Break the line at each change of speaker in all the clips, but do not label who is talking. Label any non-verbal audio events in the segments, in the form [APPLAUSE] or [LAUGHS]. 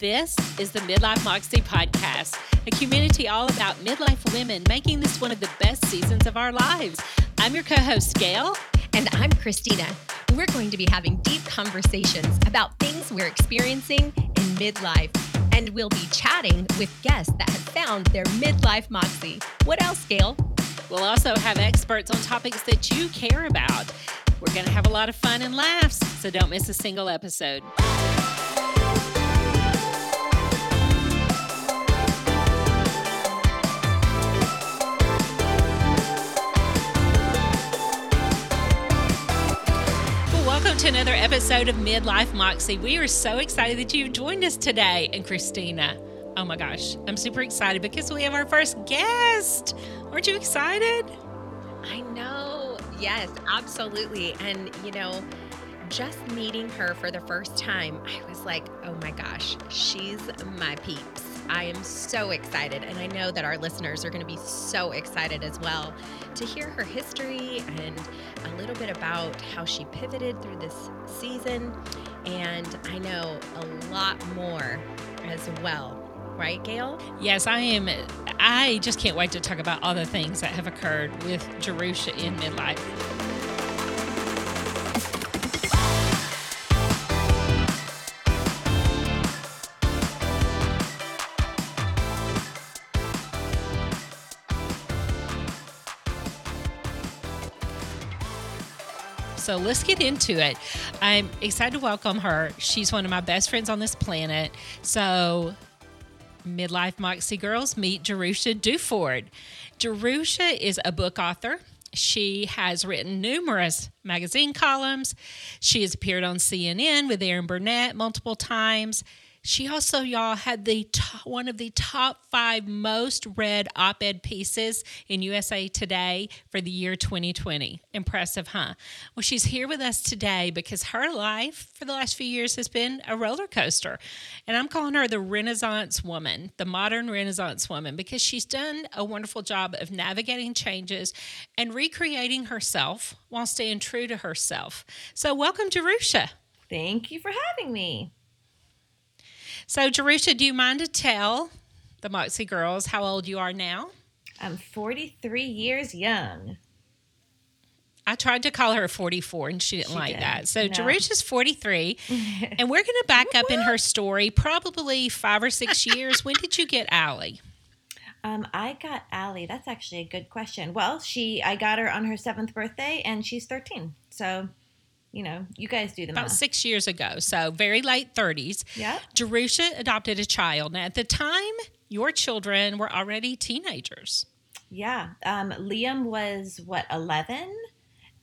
This is the Midlife Moxie Podcast, a community all about midlife women making this one of the best seasons of our lives. I'm your co host, Gail.
And I'm Christina. We're going to be having deep conversations about things we're experiencing in midlife. And we'll be chatting with guests that have found their midlife moxie. What else, Gail?
We'll also have experts on topics that you care about. We're going to have a lot of fun and laughs, so don't miss a single episode. To another episode of Midlife Moxie. We are so excited that you've joined us today. And Christina, oh my gosh, I'm super excited because we have our first guest. Aren't you excited?
I know. Yes, absolutely. And, you know, just meeting her for the first time, I was like, oh my gosh, she's my peeps. I am so excited. And I know that our listeners are going to be so excited as well to hear her history and a little bit about how she pivoted through this season. And I know a lot more as well. Right, Gail?
Yes, I am. I just can't wait to talk about all the things that have occurred with Jerusha in midlife. So let's get into it. I'm excited to welcome her. She's one of my best friends on this planet. So, midlife Moxie girls, meet Jerusha Duford. Jerusha is a book author. She has written numerous magazine columns. She has appeared on CNN with Erin Burnett multiple times. She also, y'all, had the top, one of the top five most read op ed pieces in USA Today for the year 2020. Impressive, huh? Well, she's here with us today because her life for the last few years has been a roller coaster. And I'm calling her the Renaissance woman, the modern Renaissance woman, because she's done a wonderful job of navigating changes and recreating herself while staying true to herself. So, welcome, Jerusha.
Thank you for having me.
So, Jerusha, do you mind to tell the Moxie girls how old you are now?
I'm 43 years young.
I tried to call her 44 and she didn't she like did. that. So no. Jerusha's 43 [LAUGHS] and we're going to back up in her story probably five or six years. when did you get Allie?
Um, I got Allie. That's actually a good question. Well, she I got her on her seventh birthday and she's 13. So you know, you guys do the
about
math.
six years ago, so very late 30s.
Yeah.
Jerusha adopted a child. Now, at the time, your children were already teenagers.
Yeah. Um, Liam was what 11,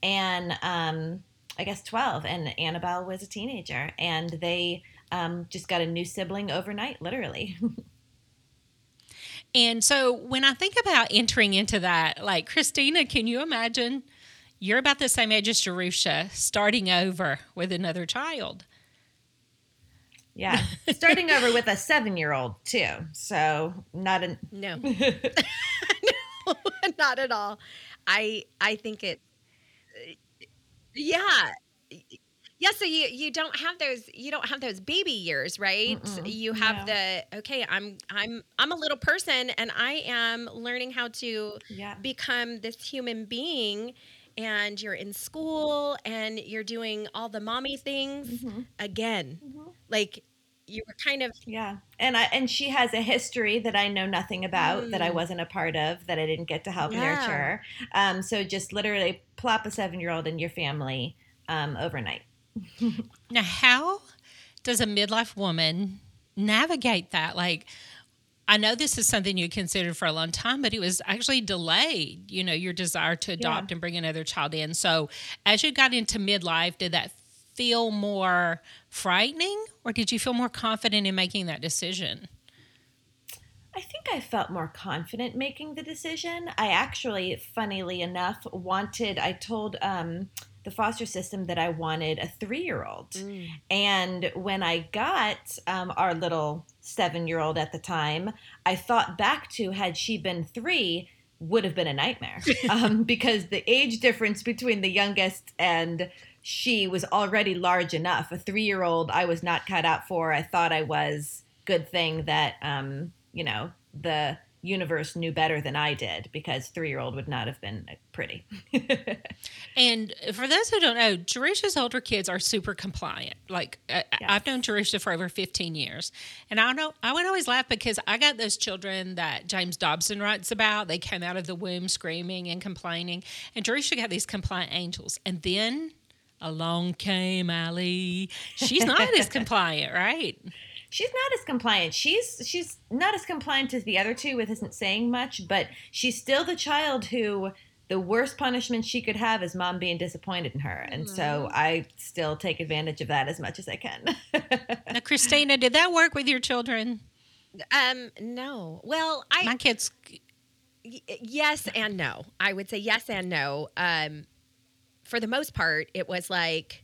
and um, I guess 12, and Annabelle was a teenager, and they um, just got a new sibling overnight, literally. [LAUGHS]
and so when I think about entering into that, like Christina, can you imagine? You're about the same age as Jerusha, starting over with another child.
Yeah, [LAUGHS] starting over with a seven-year-old too. So not a [LAUGHS]
no, [LAUGHS] no, not at all. I I think it. Uh, yeah, yeah. So you you don't have those you don't have those baby years, right? Mm-mm, you have no. the okay. I'm I'm I'm a little person, and I am learning how to yeah. become this human being and you're in school and you're doing all the mommy things mm-hmm. again. Mm-hmm. Like you were kind of
yeah and i and she has a history that i know nothing about mm. that i mm. wasn't a part of that i didn't get to help yeah. nurture um, so just literally plop a seven year old in your family um, overnight [LAUGHS]
now how does a midlife woman navigate that like I know this is something you considered for a long time, but it was actually delayed, you know, your desire to adopt yeah. and bring another child in. So as you got into midlife, did that feel more frightening or did you feel more confident in making that decision?
I think I felt more confident making the decision. I actually, funnily enough, wanted, I told um, the foster system that I wanted a three year old. Mm. And when I got um, our little seven year old at the time, I thought back to had she been three, would have been a nightmare [LAUGHS] um, because the age difference between the youngest and she was already large enough. A three year old I was not cut out for. I thought I was good thing that um, you know the universe knew better than I did because three year old would not have been uh, pretty. [LAUGHS]
and for those who don't know, Jerusha's older kids are super compliant. Like yes. I've known Jerusha for over 15 years. And I know I would always laugh because I got those children that James Dobson writes about. They came out of the womb screaming and complaining. And Jerusha got these compliant angels. And then along came Allie. She's not as [LAUGHS] compliant, right?
She's not as compliant. She's she's not as compliant as the other two with isn't saying much, but she's still the child who the worst punishment she could have is mom being disappointed in her. And mm-hmm. so I still take advantage of that as much as I can. [LAUGHS]
now, Christina, did that work with your children?
Um, no. Well, I
my kids.
Y- yes and no. I would say yes and no. Um, for the most part, it was like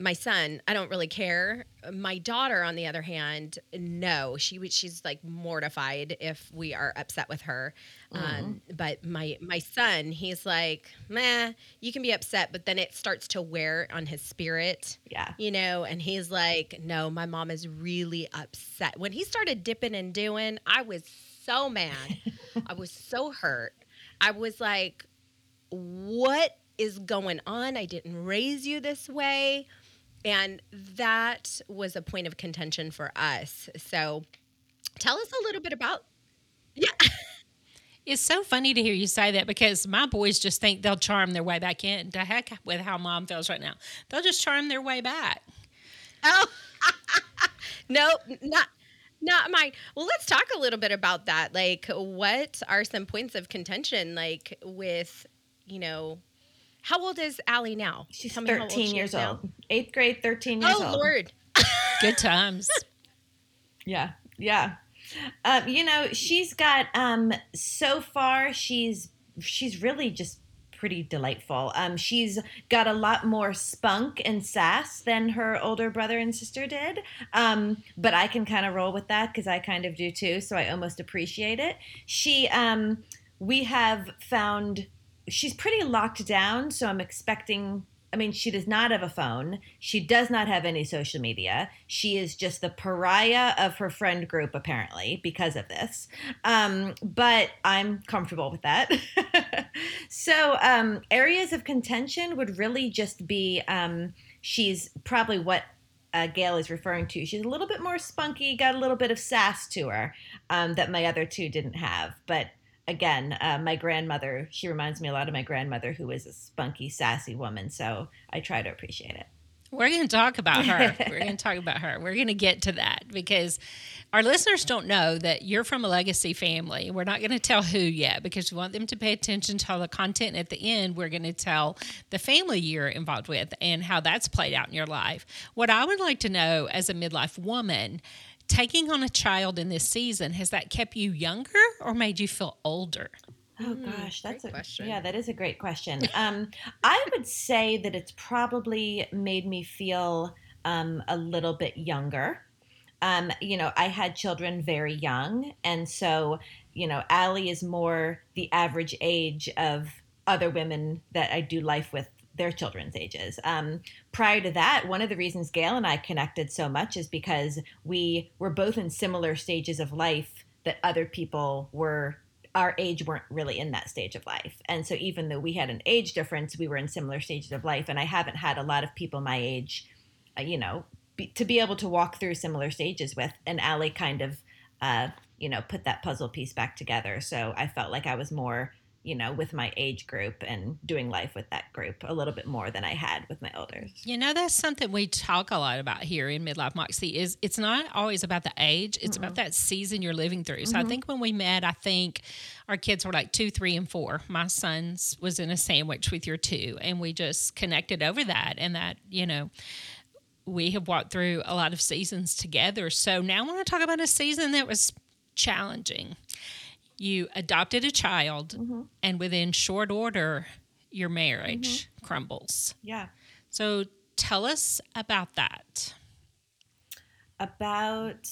my son, I don't really care. My daughter, on the other hand, no, she she's like mortified if we are upset with her. Mm-hmm. Um, but my my son, he's like, meh, you can be upset, but then it starts to wear on his spirit.
Yeah,
you know, and he's like, no, my mom is really upset. When he started dipping and doing, I was so mad. [LAUGHS] I was so hurt. I was like, what is going on? I didn't raise you this way and that was a point of contention for us. So tell us a little bit about yeah. [LAUGHS]
It's so funny to hear you say that because my boys just think they'll charm their way back in. To heck with how mom feels right now. They'll just charm their way back.
Oh, [LAUGHS] no, not not mine. Well, let's talk a little bit about that. Like, what are some points of contention, like with, you know, how old is Allie now?
She's 13 she years old. Eighth grade, 13 years
oh,
old.
Oh, Lord. [LAUGHS]
Good times. [LAUGHS]
yeah. Yeah. Um, you know, she's got um so far she's she's really just pretty delightful. Um, she's got a lot more spunk and sass than her older brother and sister did. Um, but I can kind of roll with that because I kind of do too. So I almost appreciate it. She, um, we have found she's pretty locked down, so I'm expecting. I mean, she does not have a phone. She does not have any social media. She is just the pariah of her friend group, apparently, because of this. Um, but I'm comfortable with that. [LAUGHS] so, um, areas of contention would really just be um, she's probably what uh, Gail is referring to. She's a little bit more spunky, got a little bit of sass to her um, that my other two didn't have. But again, uh, my grandmother, she reminds me a lot of my grandmother, who is a spunky, sassy woman. So I try to appreciate it.
We're going to [LAUGHS] talk about her. We're going to talk about her. We're going to get to that because our listeners don't know that you're from a legacy family. We're not going to tell who yet because we want them to pay attention to all the content. At the end, we're going to tell the family you're involved with and how that's played out in your life. What I would like to know as a midlife woman, taking on a child in this season has that kept you younger or made you feel older?
Oh hmm, gosh that's a question. yeah that is a great question. [LAUGHS] Um, i would say that it's probably made me feel um, a little bit younger. Um, you know i had children very young and so you know Allie is more the average age of other women that i do life with their children's ages. Um, prior to that, one of the reasons Gail and I connected so much is because we were both in similar stages of life that other people were our age weren't really in that stage of life. And so even though we had an age difference, we were in similar stages of life. And I haven't had a lot of people my age, uh, you know, be, to be able to walk through similar stages with. And Allie kind of, uh, you know, put that puzzle piece back together. So I felt like I was more you know, with my age group and doing life with that group a little bit more than I had with my elders.
You know, that's something we talk a lot about here in Midlife Moxie is it's not always about the age, it's mm-hmm. about that season you're living through. So mm-hmm. I think when we met, I think our kids were like two, three, and four. My son's was in a sandwich with your two, and we just connected over that and that, you know, we have walked through a lot of seasons together. So now I want to talk about a season that was challenging you adopted a child mm-hmm. and within short order your marriage mm-hmm. crumbles.
Yeah.
So tell us about that.
About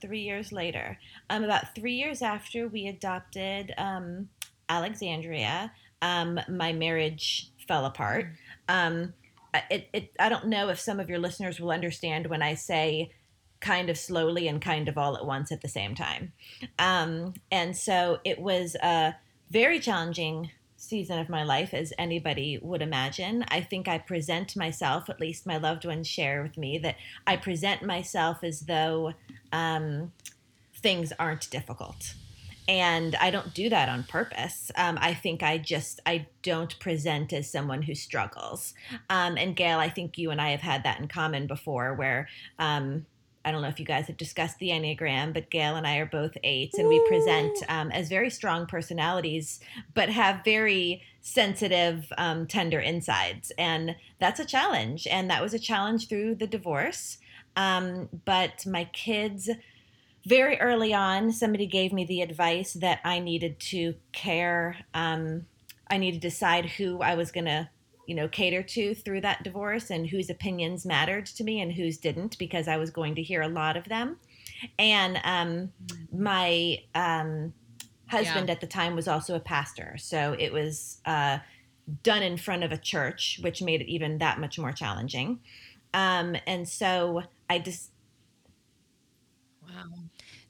three years later. Um, about three years after we adopted um, alexandria um, my marriage fell apart. Um, it, it, i don't know if some of your listeners will understand when i say kind of slowly and kind of all at once at the same time. Um, and so it was a very challenging season of my life as anybody would imagine. I think I present myself, at least my loved ones share with me, that I present myself as though um, things aren't difficult. And I don't do that on purpose. Um, I think I just I don't present as someone who struggles. Um, and Gail, I think you and I have had that in common before, where um, I don't know if you guys have discussed the Enneagram, but Gail and I are both eights, and we present um, as very strong personalities, but have very sensitive, um, tender insides. And that's a challenge. And that was a challenge through the divorce. Um, but my kids, very early on, somebody gave me the advice that I needed to care. Um, I needed to decide who I was going to you know cater to through that divorce and whose opinions mattered to me and whose didn't because i was going to hear a lot of them. And um, my um, husband
Yeah.
at the time was also a pastor. So it was uh, done in front of a church which made it even that much more challenging. Um, and so i just
Wow.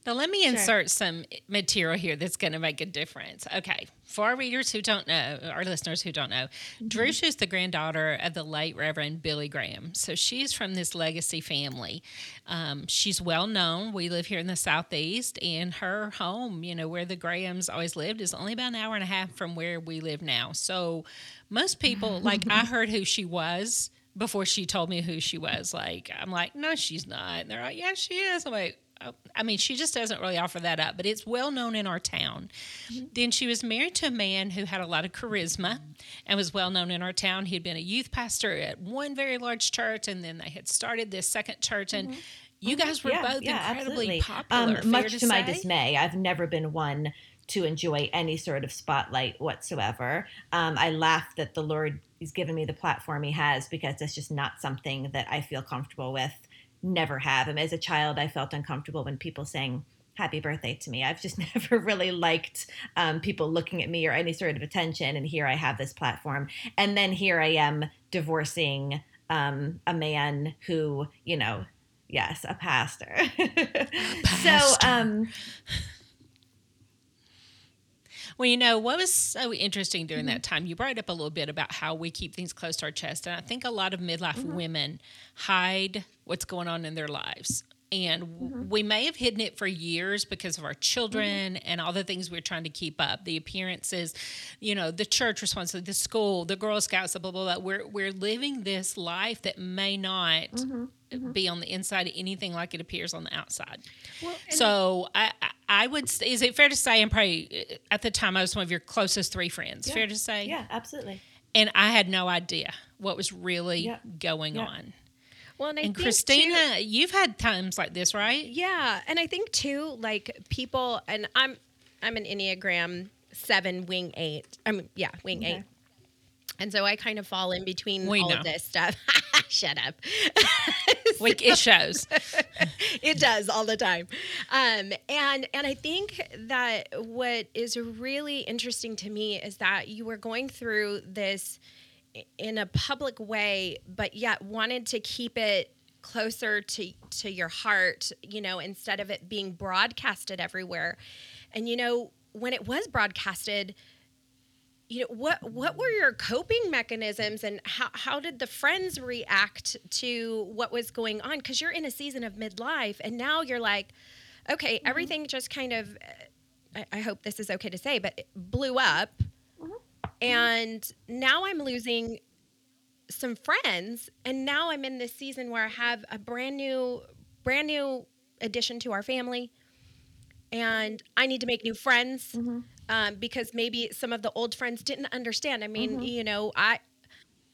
Now, let me
Sure.
insert some material here that's going to make a difference. Okay. For our readers who don't know, our listeners who don't know, Jerusha is the granddaughter of the late Reverend Billy Graham. So she's from this legacy family. Um, she's well known. We live here in the Southeast, and her home, you know, where the Grahams always lived, is only about an hour and a half from where we live now. So most people, [LAUGHS] like, I heard who she was before she told me who she was. Like, I'm like, no, she's not. And they're like, yeah, she is. I'm like. I mean, she just doesn't really offer that up, but it's well known in our town. Mm-hmm. Then she was married to a man who had a lot of charisma and was well known in our town. He had been a youth pastor at one very large church, and then they had started this second church. And mm-hmm. you mm-hmm. guys were both incredibly um, popular. fair
much to, my dismay, I've never been one to enjoy any sort of spotlight whatsoever. Um, I laugh that the Lord has given me the platform He has because that's just not something that I feel comfortable with. Never have. And as a child, I felt uncomfortable when people sang happy birthday to me. I've just [LAUGHS] never really liked um, people looking at me or any sort of attention. And here I have this platform. And then here I am divorcing um, a man who, you know, yes, a pastor. [LAUGHS] so, um,
Well, you know, what was so interesting during that mm-hmm. time, you brought up a little bit about how we keep things close to our chest. And I think a lot of midlife mm-hmm. women hide what's going on in their lives. And w mm-hmm. we may have hidden it for years because of our children mm-hmm. and all the things we're trying to keep up the appearances, you know, the church responsibility, the school, the Girl Scouts, blah, blah, blah. We're, we're living this life that may not mm-hmm. be on the inside anything like it appears on the outside. So I, I- would. Say, is it fair to say? I'm probably uh, at the time I was one of your closest three friends.
Yeah.
Fair to say.
yeah, absolutely.
And I had no idea what was really
Yeah.
going
Yeah.
on.
Well, and I
And
think
Christina,
too-
you've had times like this, right?
Yeah, and I think too, like people, and I'm I'm an Enneagram seven wing eight. I mean, yeah, wing
Okay.
eight. And so I kind of fall in between
We
all
know.
of this stuff. [LAUGHS] Shut up. [LAUGHS]
Like it shows. [LAUGHS]
it does all the time um, and and i think that what is really interesting to me is that you were going through this i- in a public way but yet wanted to keep it closer to to your heart you know instead of it being broadcasted everywhere. And you know when it was broadcasted you know what what were your coping mechanisms and how, how did the friends react to what was going on? Because you're in a season of midlife and now you're like okay mm-hmm. everything just kind of I, I hope this is okay to say but it blew up Mm-hmm. and now i'm losing some friends and now i'm in this season where i have a brand new brand new addition to our family and i need to make new friends mm-hmm. um, because maybe some of the old friends didn't understand. I mean, mm-hmm. you know, I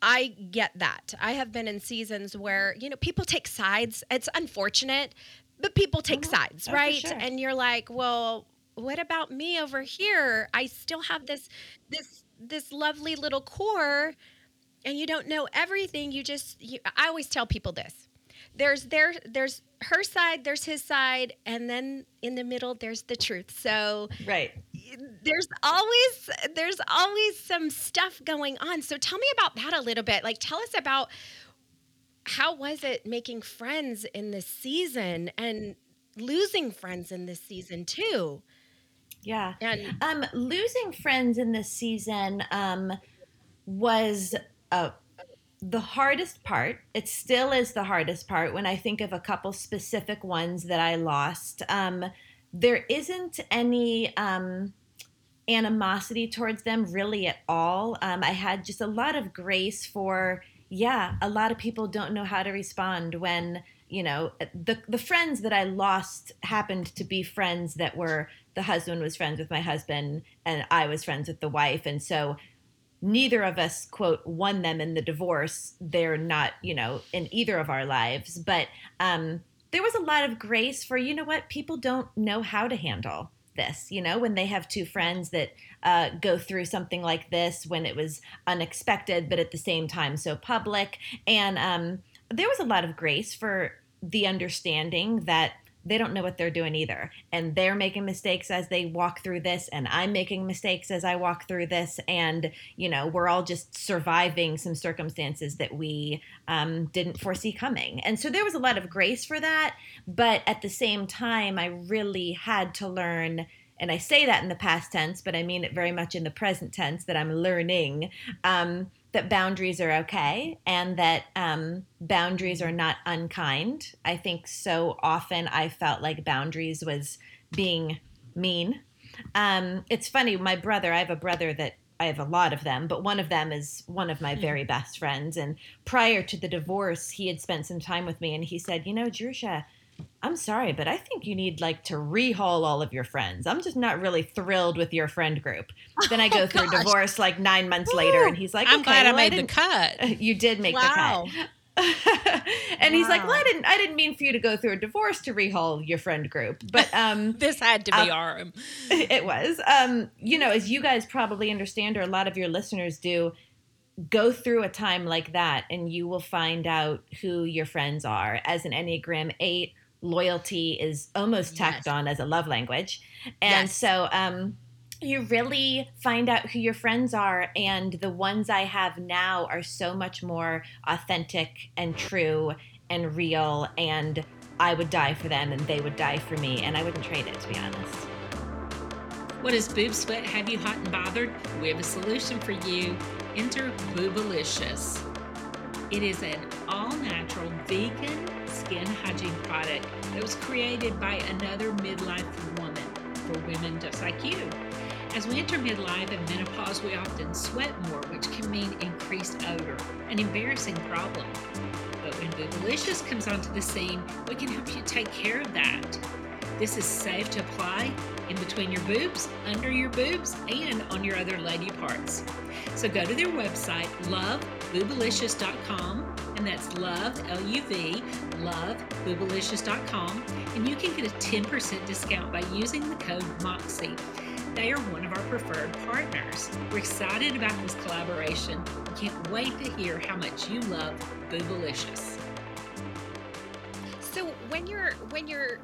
I get that. I have been in seasons where you know people take sides. It's unfortunate, but people take sides,
Oh,
right?
sure.
And you're like, well, what about me over here? I still have this this this lovely little core, and you don't know everything. You just you, I always tell people this. There's there there's her side, there's his side, and then in the middle there's the truth. So
Right.
there's always there's always some stuff going on so tell me about that a little bit like tell us about how was it making friends in this season and losing friends in this season too?
Yeah.
And
Um, losing friends in this season um, was uh, the hardest part. It still is the hardest part when I think of a couple specific ones that I lost. Um, there isn't any um, animosity towards them really at all. Um, I had just a lot of grace for, yeah, a lot of people don't know how to respond when you know the the friends that I lost happened to be friends that were the husband was friends with my husband and I was friends with the wife. And so neither of us quote won them in the divorce. They're not you know in either of our lives. But um there was a lot of grace for you know what people don't know how to handle this you know when they have two friends that uh, go through something like this when it was unexpected but at the same time so public. And um, there was a lot of grace for the understanding that they don't know what they're doing either. And they're making mistakes as they walk through this and i'm making mistakes as i walk through this. And you know we're all just surviving some circumstances that we um, didn't foresee coming. And so there was a lot of grace for that. But at the same time i really had to learn and i say that in the past tense but i mean it very much in the present tense that i'm learning um, that boundaries are okay and that um, boundaries are not unkind. I think so often I felt like boundaries was being mean. Um, it's funny, my brother, I have a brother that I have a lot of them, but one of them is one of my very best friends. And prior to the divorce, he had spent some time with me and he said, You know, Jerusha, I'm sorry, but I think you need like to rehaul all of your friends. I'm just not really thrilled with your friend group. [LAUGHS] Then I go
Oh,
through a
gosh.
divorce like nine months later, and he's like,
I'm
okay,
glad I
well,
made the cut. [LAUGHS]
You did make
Wow.
the cut. [LAUGHS] and he's like, "Well, I didn't. I didn't mean for you to go through a divorce to rehaul your friend group, but um,
This had to be
Uh,
our.
it was. Um, you know, as you guys probably understand, or a lot of your listeners do, go through a time like that, and you will find out who your friends are. As an Enneagram Eight, loyalty is almost tacked
Yes.
on as a love language, and
Yes.
so um, you really find out who your friends are. And the ones I have now are so much more authentic and true and real. And I would die for them, and they would die for me, and I wouldn't trade it, to be honest.
What does boob sweat have you hot and bothered? We have a solution for you. Enter Boobalicious. It is an all natural vegan skin hygiene product that was created by another midlife woman for women just like you. As we enter midlife and menopause, we often sweat more, which can mean increased odor, an embarrassing problem. But when Boobalicious comes onto the scene, we can help you take care of that. This is safe to apply in between your boobs, under your boobs, and on your other lady parts. So go to their website, loveboobalicious.com, and that's love, L U V, loveboobalicious.com, and you can get a 10% discount by using the code MOXIE. They are one of our preferred partners. We're excited about this collaboration. We can't wait to hear how much you love Boobalicious.
So when you're when you're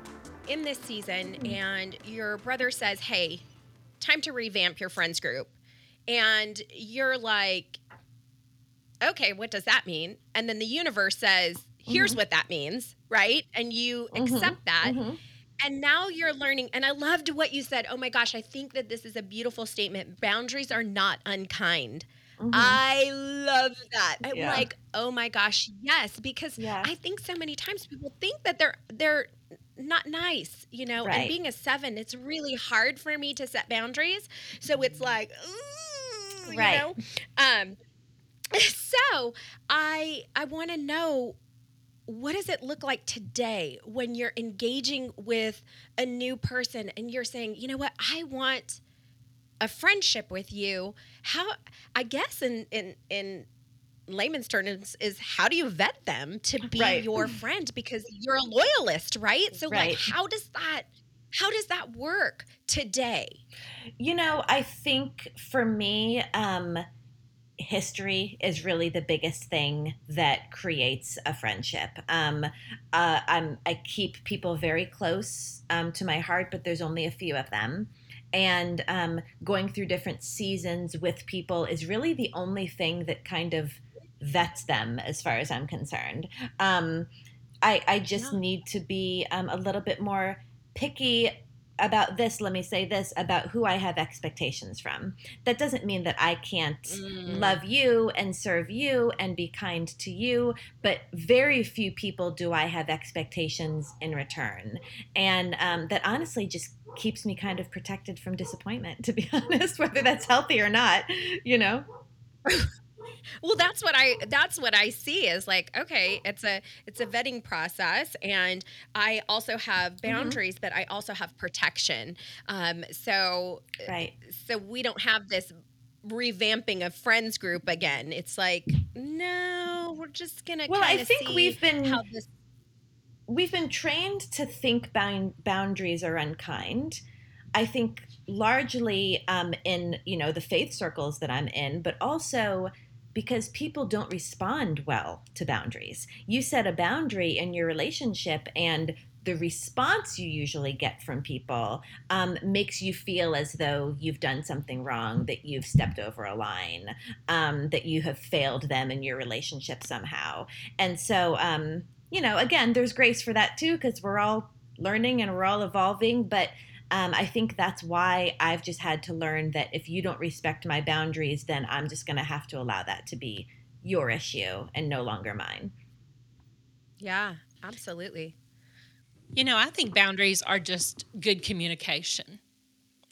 in this season
Mm.
and your brother says, "Hey, time to revamp your friends group," and you're like, "Okay, what does that mean?" And then the universe says, "Here's
Mm-hmm.
what that means," right? And you
Mhm,
accept that.
Mhm.
And now you're learning, and I loved what you said. Oh my gosh, I think that this is a beautiful statement. Boundaries are not unkind.
Mhm.
I love that. I'm
Yeah.
like, oh my gosh, yes, because
Yeah.
I think so many times people think that they're they're not nice, you know. And being a seven, it's really hard for me to set boundaries. So it's like, ooh,
Right.
you know. Um, [LAUGHS] so I I want to know what does it look like today when you're engaging with a new person and you're saying, you know what, I want a friendship with you. How I guess in in in layman's terms is how do you vet them to be
Right.
your friend because you're a loyalist, right? So
Right.
like how does that how does that work today?
You know, I think for me, um, history is really the biggest thing that creates a friendship. Um, uh, I'm, I keep people very close um, to my heart, but there's only a few of them. And um, going through different seasons with people is really the only thing that kind of vets them as far as I'm concerned. Um, I, I just yeah. need to be um, a little bit more picky about this, let me say this about who I have expectations from. That doesn't mean that I can't mm. love you and serve you and be kind to you, but very few people do I have expectations in return. And um, that honestly just keeps me kind of protected from disappointment, [LAUGHS] to be honest, whether that's healthy or not, you know?
Well that's what i that's what i see is like okay it's a it's a vetting process and i also have mm-hmm. boundaries mm-hmm. but i also have protection um so
right
so we don't have this revamping of friends group again it's like no we're just gonna
well i think we've been how this we've been trained to think bound, boundaries are unkind i think largely um, in you know the faith circles that i'm in but also because people don't respond well to boundaries. You set a boundary in your relationship, and the response you usually get from people um, makes you feel as though you've done something wrong, that you've stepped over a line, um, that you have failed them in your relationship somehow. And so, um, you know, again, there's grace for that too, because we're all learning and we're all evolving. But um, I think that's why I've just had to learn that if you don't respect my boundaries, then I'm just going to have to allow that to be your issue and no longer mine.
Yeah, absolutely.
You know, I think boundaries are just good communication.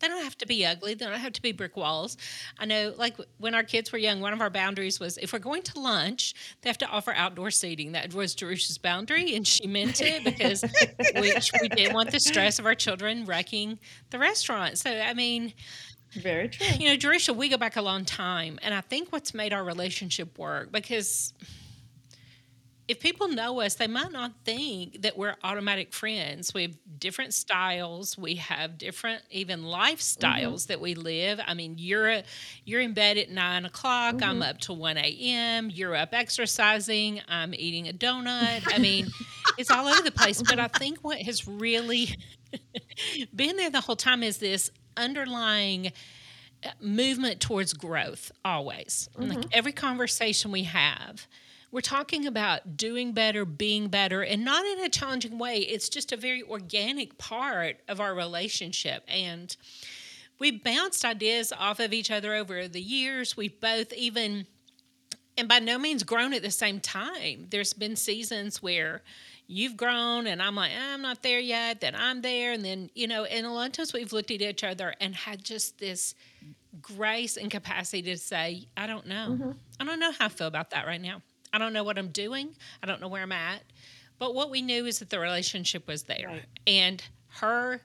They don't have to be ugly. They don't have to be brick walls. I know, like when our kids were young, one of our boundaries was if we're going to lunch, they have to offer outdoor seating. That was Jerusha's boundary, and she meant it because [LAUGHS] we, we didn't want the stress of our children wrecking the restaurant. So, I mean,
very true.
You know, Jerusha, we go back a long time, and I think what's made our relationship work because if people know us, they might not think that we're automatic friends. We have different styles. We have different even lifestyles mm-hmm. that we live. I mean, you're a, you're in bed at nine o'clock. Mm-hmm. I'm up to one a.m. You're up exercising. I'm eating a donut. I mean, [LAUGHS] it's all over the place. But I think what has really [LAUGHS] been there the whole time is this underlying uh, movement towards growth. Always, mm-hmm. like every conversation we have we're talking about doing better, being better, and not in a challenging way. It's just a very organic part of our relationship. And we've bounced ideas off of each other over the years. We've both even, and by no means grown at the same time. There's been seasons where you've grown and I'm like, I'm not there yet, then I'm there. And then, you know, and a lot of times we've looked at each other and had just this grace and capacity to say, I don't know. Mm-hmm. I don't know how I feel about that right now. I don't know what I'm doing. I don't know where I'm at. But what we knew is that the relationship was there. Right. And her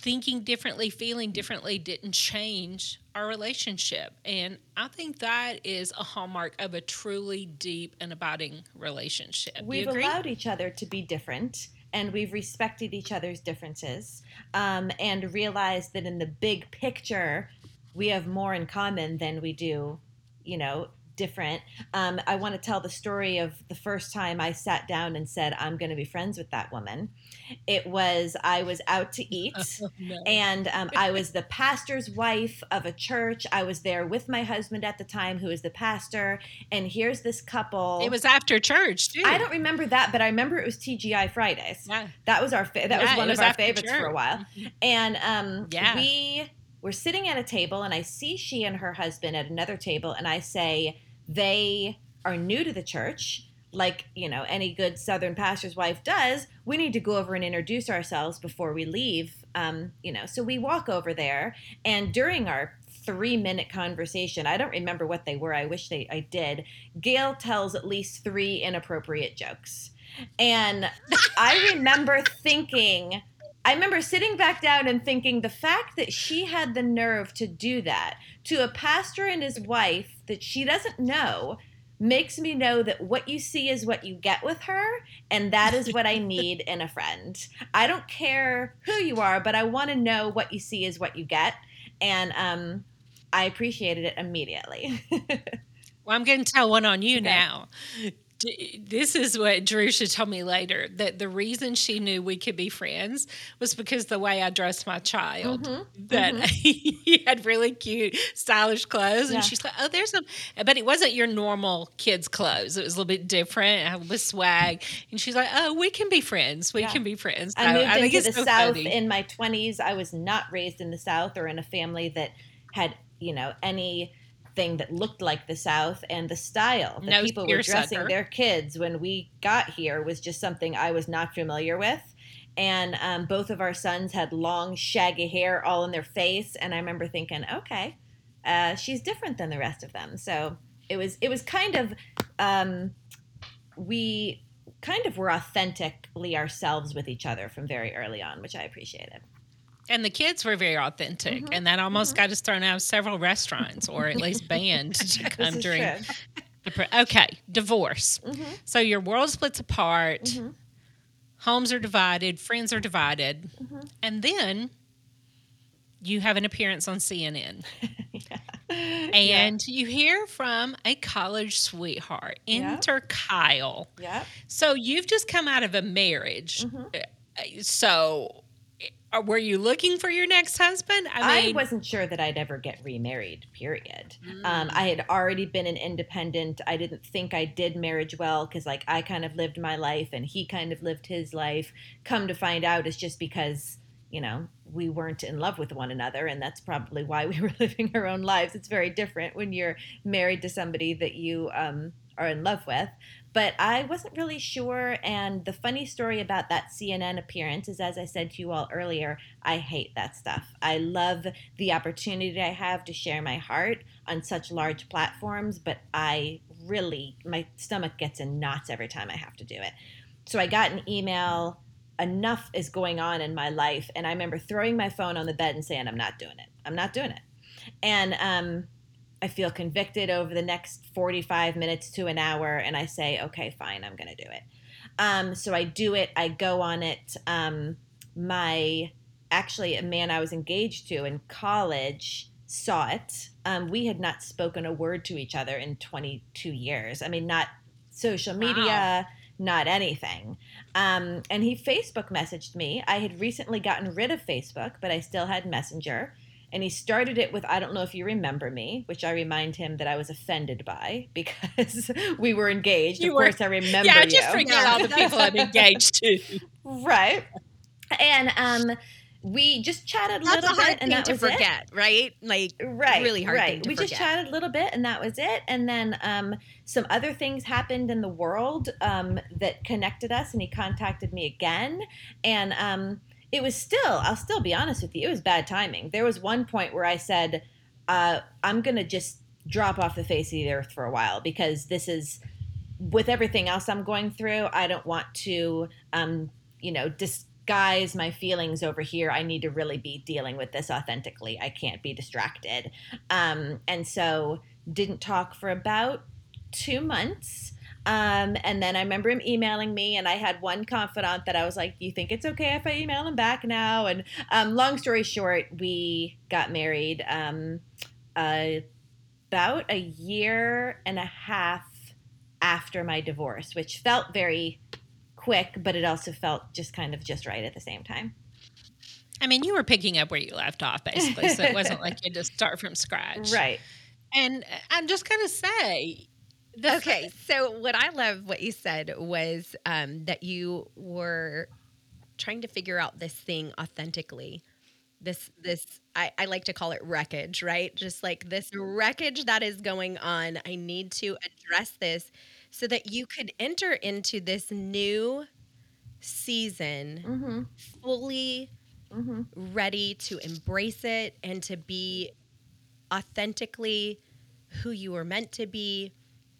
thinking differently, feeling differently didn't change our relationship. And I think that is a hallmark of a truly deep and abiding relationship.
We've allowed each other to be different and we've respected each other's differences um, and realized that in the big picture, we have more in common than we do, you know, different. Um, I want to tell the story of the first time I sat down and said, I'm going to be friends with that woman. It was, I was out to eat, [LAUGHS] oh, no. and um, I was the pastor's wife of a church. I was there with my husband at the time, who is the pastor. And here's this couple.
It was after church, too.
I don't remember that, but I remember it was TGI Fridays. Yeah. That was our, fa- that yeah, was one of our favorites church. for a while. Mm-hmm. And um, yeah. we, we're sitting at a table and I see she and her husband at another table and I say, they are new to the church like you know any good southern pastor's wife does we need to go over and introduce ourselves before we leave um, you know so we walk over there. And during our three minute conversation i don't remember what they were i wish they i did gail tells at least three inappropriate jokes. And i remember thinking I remember sitting back down and thinking the fact that she had the nerve to do that to a pastor and his wife that she doesn't know makes me know that what you see is what you get with her and that is what I need in a friend. I don't care who you are, but I want to know what you see is what you get and um I appreciated it immediately. [LAUGHS]
well, I'm going to tell one on you okay. now this is what Jerusha told me later that the reason she knew we could be friends was because the way I dressed my child.
Mm-hmm,
That [LAUGHS] he had really cute, stylish clothes,
Yeah.
and she's like, "Oh, there's some," but it wasn't your normal kids' clothes. It was a little bit different. I had a little swag, and she's like, "Oh, we can be friends. We
Yeah.
can be friends."
I moved
think
into
it's
the
so
South
funny.
in my 20s. I was not raised in the South or in a family that had, you know, anything that looked like the South. And the style that
No
people were dressing
seersucker.
their kids when we got here was just something I was not familiar with. And um, both of our sons had long, shaggy hair all in their face. And I remember thinking, okay, uh, she's different than the rest of them. So it was, it was kind of, um, we kind of were authentically ourselves with each other from very early on, which I appreciated.
And the kids were very authentic,
Mhm,
and that almost got us thrown out of several restaurants, or at least banned [LAUGHS] to come during. The okay, divorce.
Mhm,
So your world splits apart,
mhm,
homes are divided, friends are divided,
mhm.
and then you have an appearance on CNN, [LAUGHS]
Yeah.
and you hear from a college sweetheart,
Yeah.
enter Kyle.
yeah,
So you've just come out of a marriage.
Mhm.
Uh, So, uh, were you looking for your next husband?
I,
I
wasn't sure that I'd ever get remarried. Period. Um,
Mm.
I had already been an independent. I didn't think I did marriage well because, like, I kind of lived my life and he kind of lived his life. Come to find out, it's just because you know we weren't in love with one another, and that's probably why we [LAUGHS] were living our own lives. It's very different when you're married to somebody that you um, are in love with. But I wasn't really sure. And the funny story about that CNN appearance is, as I said to you all earlier, I hate that stuff. I love the opportunity I have to share my heart on such large platforms, but I really, my stomach gets in knots every time I have to do it. So I got an email. Enough is going on in my life. And I remember throwing my phone on the bed and saying, I'm not doing it. I'm not doing it. And um, I feel convicted over the next 45 minutes to an hour. And I say, okay, fine, I'm going to do it. Um, so I do it. I go on it. Um, my actually a man I was engaged to in college saw it. Um, we had not spoken a word to each other in 22 years. I mean, not social media, not anything. Um, and he Facebook messaged me. I had recently gotten rid of Facebook, but I still had Messenger. And he started it with, I don't know if you remember me, which I remind him that I was offended by [LAUGHS] because we were engaged.
You
of
were-
course, I remember
yeah,
you.
just forget
Yeah.
all the people I'm engaged to.
Right. And um, we just chatted a
That's
little
a hard
bit, and that
to
was it.
right? Like,
Right,
really hard
right.
thing to
we just chatted a little bit, and that was it. And then um, some other things happened in the world um, that connected us, and he contacted me again. And um, it was still, I'll still be honest with you, it was bad timing. There was one point where I said, uh, "I'm gonna just drop off the face of the earth for a while because this is." With everything else I'm going through, I don't want to, um, you know, disguise my feelings over here. I need to really be dealing with this authentically. I can't be distracted. Um, and so didn't talk for about two months. Um, and then I remember him emailing me, and I had one confidant that I was like, "Do you think it's okay if I email him back now?" And um, long story short, we got married um, uh, about a year and a half after my divorce, which felt very quick, but it also felt just kind of just right at the same time.
I mean, you were picking up where you left off, basically. So it wasn't like you had to start from scratch. [LAUGHS]
Right.
And I'm just going to say,
okay, so what I love what you said was um, that you were trying to figure out this thing authentically. This, this, I, I like to call it wreckage, right? Just like this wreckage that is going on. I need to address this so that you could enter into this new season
Mm-hmm.
fully
Mm-hmm.
ready to embrace it and to be authentically who you were meant to be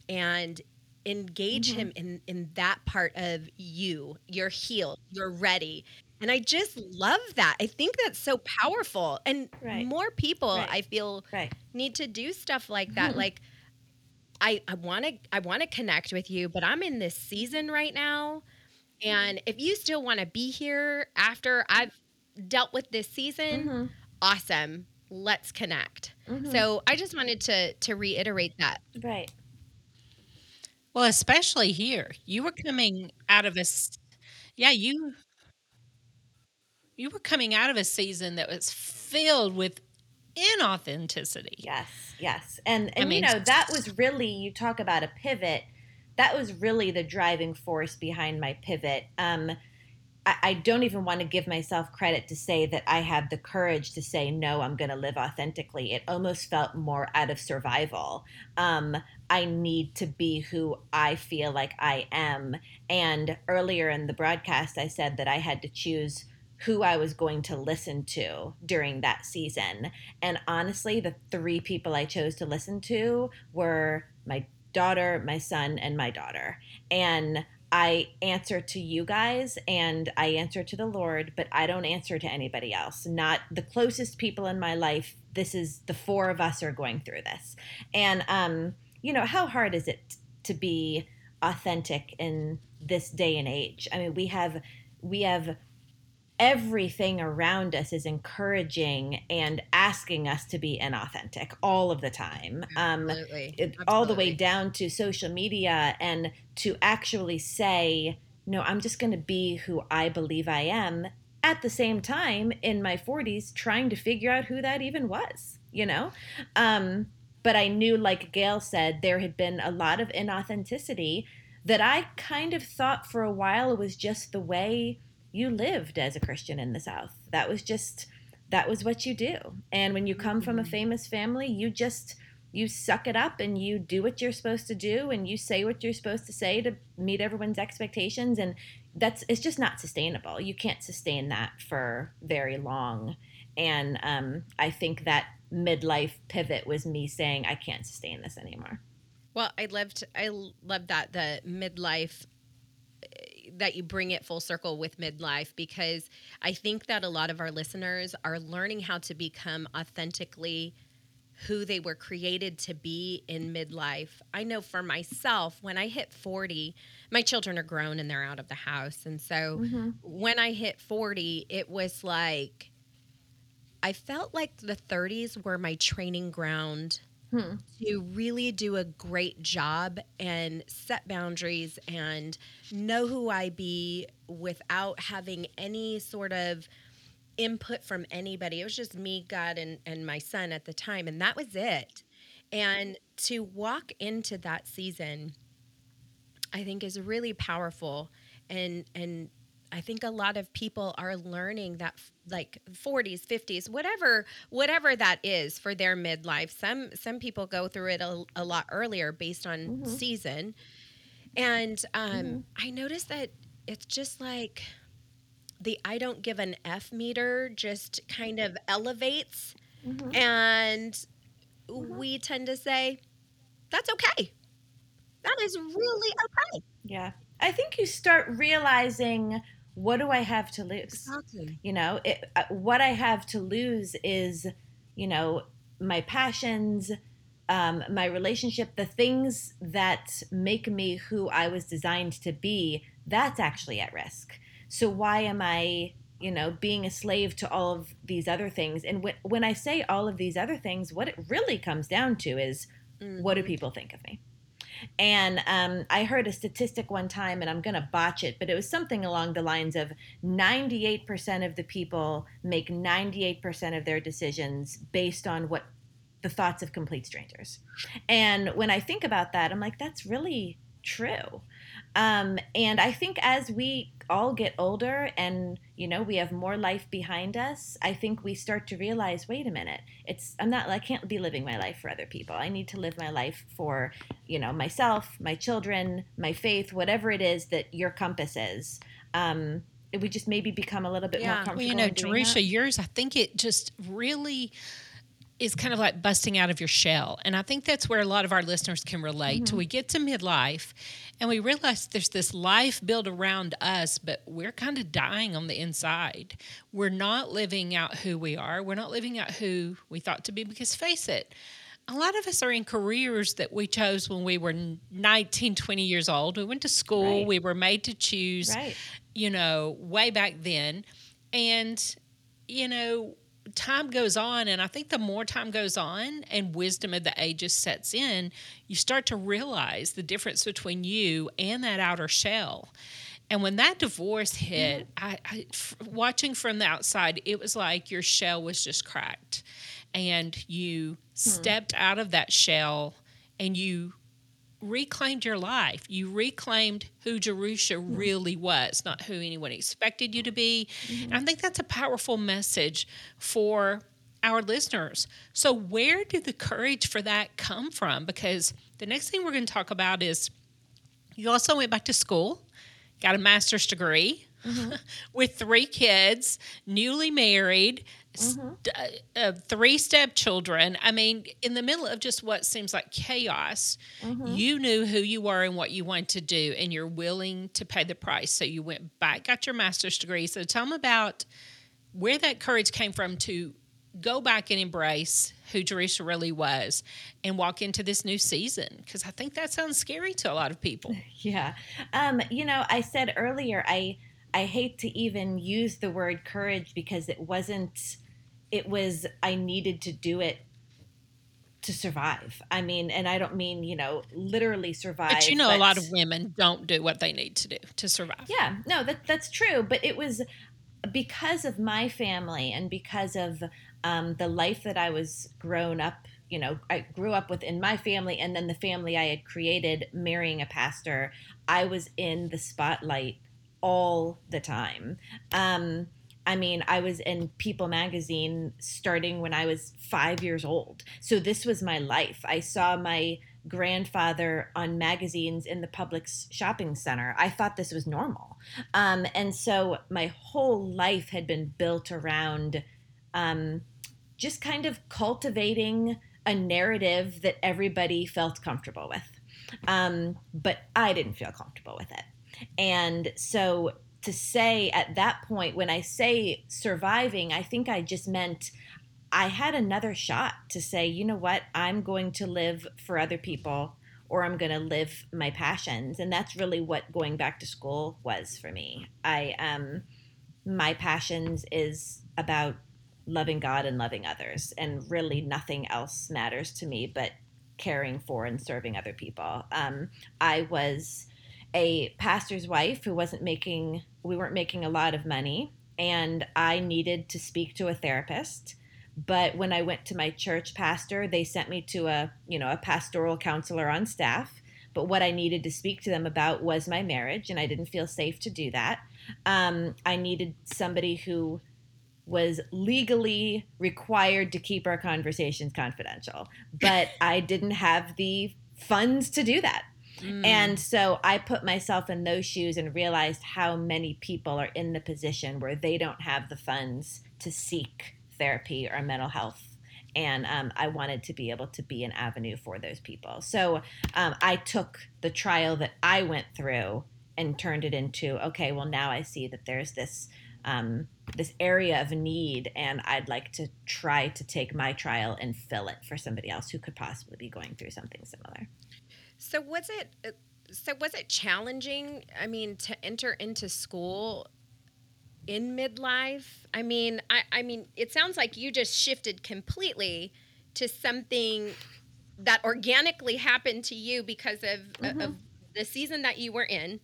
and engage
Mm-hmm.
him in in that part of you you're healed you're ready and i just love that i think that's so powerful and
Right.
more people
Right.
i feel
Right.
need to do stuff like that
Mhm.
like i i want to i want to connect with you but i'm in this season right now and if you still want to be here after i've dealt with this season
Mm-hmm.
awesome let's connect
Mhm.
so i just wanted to to reiterate that
Right.
Well, especially here. You were coming out of a s yeah, you you were coming out of a season that was filled with inauthenticity.
Yes, yes. And
I
and you
mean,
know, that was really you talk about a pivot. That was really the driving force behind my pivot. Um I, don't even want to give myself credit to say that I had the courage to say no, I'm going to live authentically. It almost felt more out of survival. Um, I need to be who I feel like I am. And earlier in the broadcast, I said that I had to choose who I was going to listen to during that season. And honestly, the three people I chose to listen to were my daughter, my son, and my daughter. And I answer to you guys and I answer to the Lord, but I don't answer to anybody else. Not the closest people in my life. This is the four of us are going through this. And um, you know, how hard is it to be authentic in this day and age? I mean, we have we have everything around us is encouraging and asking us to be inauthentic all of the time. Um,
Absolutely.
it, all the way down to social media and to actually say no i'm just going to be who i believe i am at the same time in my 40s trying to figure out who that even was you know? Um, but i knew like gail said there had been a lot of inauthenticity that i kind of thought for a while was just the way you lived as a Christian in the South. That was just that was what you do. And when you come from a
Mhm.
famous family, you just you suck it up and you do what you're supposed to do and you say what you're supposed to say to meet everyone's expectations and that's it's just not sustainable. You can't sustain that for very long. And um, I think that midlife pivot was me saying I can't sustain this anymore.
Well, I loved I loved that the midlife that you bring it full circle with midlife because I think that a lot of our listeners are learning how to become authentically who they were created to be in midlife. I know for myself when I hit 40, my children are grown and they're out of the house and so mm-hmm. when I hit 40, it was like I felt like the 30s were my training ground
Hmm.
to really do a great job and set boundaries and know who I be without having any sort of input from anybody. It was just me, God, and, and my son at the time, and that was it. And to walk into that season, I think is really powerful and and I think a lot of people are learning that like 40s, 50s, whatever whatever that is for their midlife. Some some people go through it a, a lot earlier based on
Mhm.
season. And um,
Mhm.
I noticed that it's just like the I don't give an F meter just kind of elevates
Mhm.
and
Mhm.
we tend to say that's okay. That is really okay.
Yeah. I think you start realizing what do I have to lose?
Exactly.
You know, it, uh, what I have to lose is, you know, my passions, um, my relationship, the things that make me who I was designed to be. That's actually at risk. So why am I, you know, being a slave to all of these other things? And when when I say all of these other things, what it really comes down to is what do
Mhm.
people think of me? And um, I heard a statistic one time, and I'm going to botch it, but it was something along the lines of 98% of the people make 98% of their decisions based on what the thoughts of complete strangers. And when I think about that, I'm like, that's really true. Um, and I think as we all get older and you know we have more life behind us, I think we start to realize, wait a minute, it's I'm not I can't be living my life for other people. I need to live my life for you know myself, my children, my faith, whatever it is that your compass is. Um, we just maybe become a little bit
Yeah.
more comfortable.
Well, you know, Jerusha, yours, I think it just really is kind of like busting out of your shell. And I think that's where a lot of our listeners can relate
Mm-hmm.
to. We get to midlife and we realize there's this life built around us, but we're kind of dying on the inside. We're not living out who we are. We're not living out who we thought to be because face it, a lot of us are in careers that we chose when we were 19, 20 years old. We went to school,
Right.
we were made to choose
right.
you know, way back then. And, you know, time goes on, and I think the more time goes on and wisdom of the ages sets in, you start to realize the difference between you and that outer shell. And when that divorce hit, I, I f- watching from the outside, it was like your shell was just cracked, and you hmm. stepped out of that shell, and you reclaimed your life. You reclaimed who Jerusha really was, not who anyone expected you to be. And I mm-hmm. think that's a powerful message for our listeners. So, where did the courage for that come from? Because the next thing we're going to talk about is you also went back to school, got a master's degree [LAUGHS] with three kids, newly married, st- uh, uh, three stepchildren. I mean, in the middle of just what seems like chaos, you knew who you were and what you wanted to do, and you're willing to pay the price. So you went back, got your master's degree. So tell them about where that courage came from to go back and embrace who Jerusha really was and walk into this new season because I think that sounds scary to a lot of people. [LAUGHS]
Yeah. Um, you know, I said earlier I I hate to even use the word courage because it wasn't it was I needed to do it to survive. I mean, and I don't mean, you know, literally survive.
But you know, a lot of women don't do what they need to do to survive.
Yeah, no, that that's true. But it was because of my family and because of um, the life that I was grown up. You know, I grew up within my family, and then the family I had created, marrying a pastor. I was in the spotlight all the time. Um, I mean, I was in People magazine starting when I was five years old. So this was my life. I saw my grandfather on magazines in the Publix shopping center. I thought this was normal. Um, and so my whole life had been built around um, just kind of cultivating a narrative that everybody felt comfortable with. Um, but I didn't feel comfortable with it. And so to say at that point, when I say surviving, I think I just meant I had another shot to say, you know what, I'm going to live for other people or I'm going to live my passions. And that's really what going back to school was for me. I, um, my passions is about loving God and loving others. And really nothing else matters to me but caring for and serving other people. Um, I was a pastor's wife who wasn't making, we weren't making a lot of money. And I needed to speak to a therapist. But when I went to my church pastor, they sent me to a, you know, a pastoral counselor on staff. But what I needed to speak to them about was my marriage, and I didn't feel safe to do that. Um, I needed somebody who was legally required to keep our conversations confidential, but [LAUGHS] I didn't have the funds to do that.
Mm.
And so I put myself in those shoes and realized how many people are in the position where they don't have the funds to seek therapy or mental health. And um, I wanted to be able to be an avenue for those people. So um, I took the trial that I went through and turned it into okay, well, now I see that there's this. Um, this area of need, and I'd like to try to take my trial and fill it for somebody else who could possibly be going through something similar.
So was it uh, so was it challenging? I mean, to enter into school in midlife? I mean, I, I mean, it sounds like you just shifted completely to something that organically happened to you because of,
Mhm.
of the season that you were in,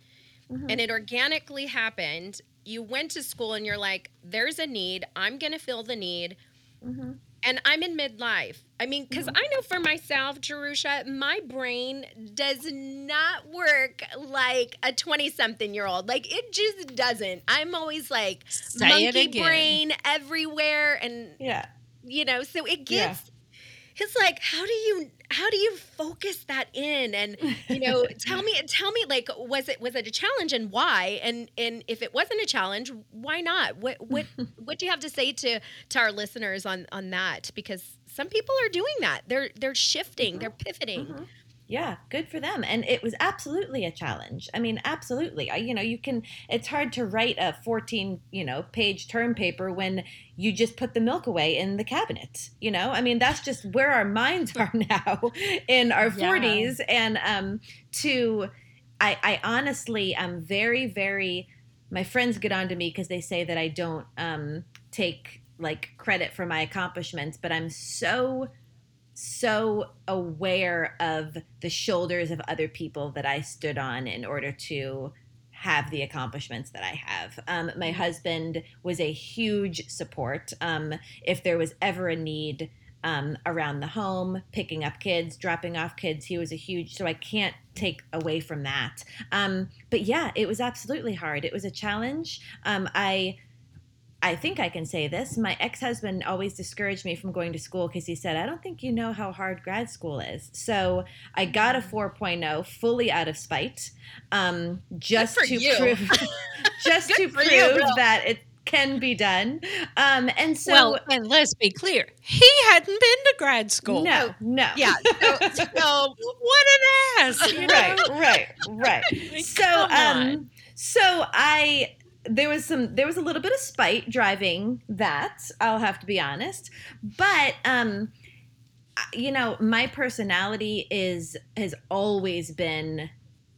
Mhm.
and it organically happened. You went to school and you're like, "There's a need. I'm gonna fill the need."
Mm-hmm.
And I'm in midlife. I mean, because mm-hmm. I know for myself, Jerusha, my brain does not work like a 20 something year old. Like, it just doesn't. I'm always like
Say
monkey brain everywhere. And,
Yeah.
you know, so it gets. It's like how do you how do you focus that in? And you know [LAUGHS] tell me tell me like was it was it a challenge and why? And and if it wasn't a challenge why not? What what [LAUGHS] what do you have to say to to our listeners on on that? Because some people are doing that. They're they're shifting they're pivoting.
Mhm. Yeah, good for them. And it was absolutely a challenge. I mean, absolutely. I, you know, you can, it's hard to write a 14, you know, page term paper when you just put the milk away in the cabinet. You know, I mean, that's just where our minds [LAUGHS] are now in our
Yeah.
40s. And um, to, I, I honestly am very, very, my friends get on to me because they say that I don't um, take like credit for my accomplishments, but I'm so so aware of the shoulders of other people that I stood on in order to have the accomplishments that I have. Um, my husband was a huge support. Um, if there was ever a need um, around the home, picking up kids, dropping off kids, he was a huge, so I can't take away from that. Um, but yeah, it was absolutely hard. It was a challenge. Um, I I think I can say this. My ex husband always discouraged me from going to school because he said, I don't think you know how hard grad school is. So I got a 4.0 fully out of spite, um, just to
you.
prove, [LAUGHS] just to prove
you,
that it can be done. Um, and so,
well, and let's be clear, he hadn't been to grad school.
no, no.
Yeah. So, so [LAUGHS]
What an ass! You know?
right, right, [LAUGHS] right. So,
Come on.
um, so I there was some there was a little bit of spite driving that. I'll have to be honest, but um, you know, my personality is has always been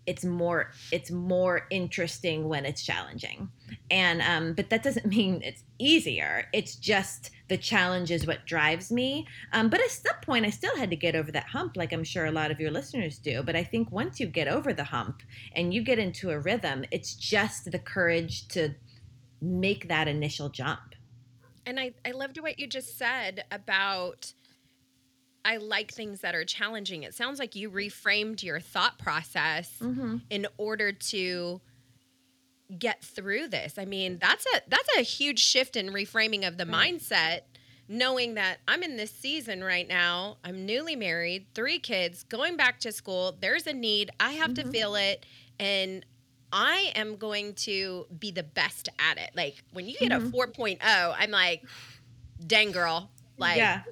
it's more it's more interesting when it's challenging and um but that doesn't [LAUGHS] mean it's easier it's just the challenge is what drives me um but at some point i still had to get over that hump like i'm sure a lot of your listeners do but i think once you get over the hump and you get into a rhythm it's just the courage to make that initial jump
And I, I loved what you just said about I like things that are challenging. It sounds like you reframed your thought process
mm-hmm.
in order to get through this. I mean, that's a that's a huge shift in reframing of the mm. mindset, knowing that I'm in this season right now. I'm newly married, three kids, going back to school. There's a need. I have to mm-hmm. feel it and I am going to be the best at it. Like when you get a mm-hmm. 4.0, I'm like, dang girl, like
yeah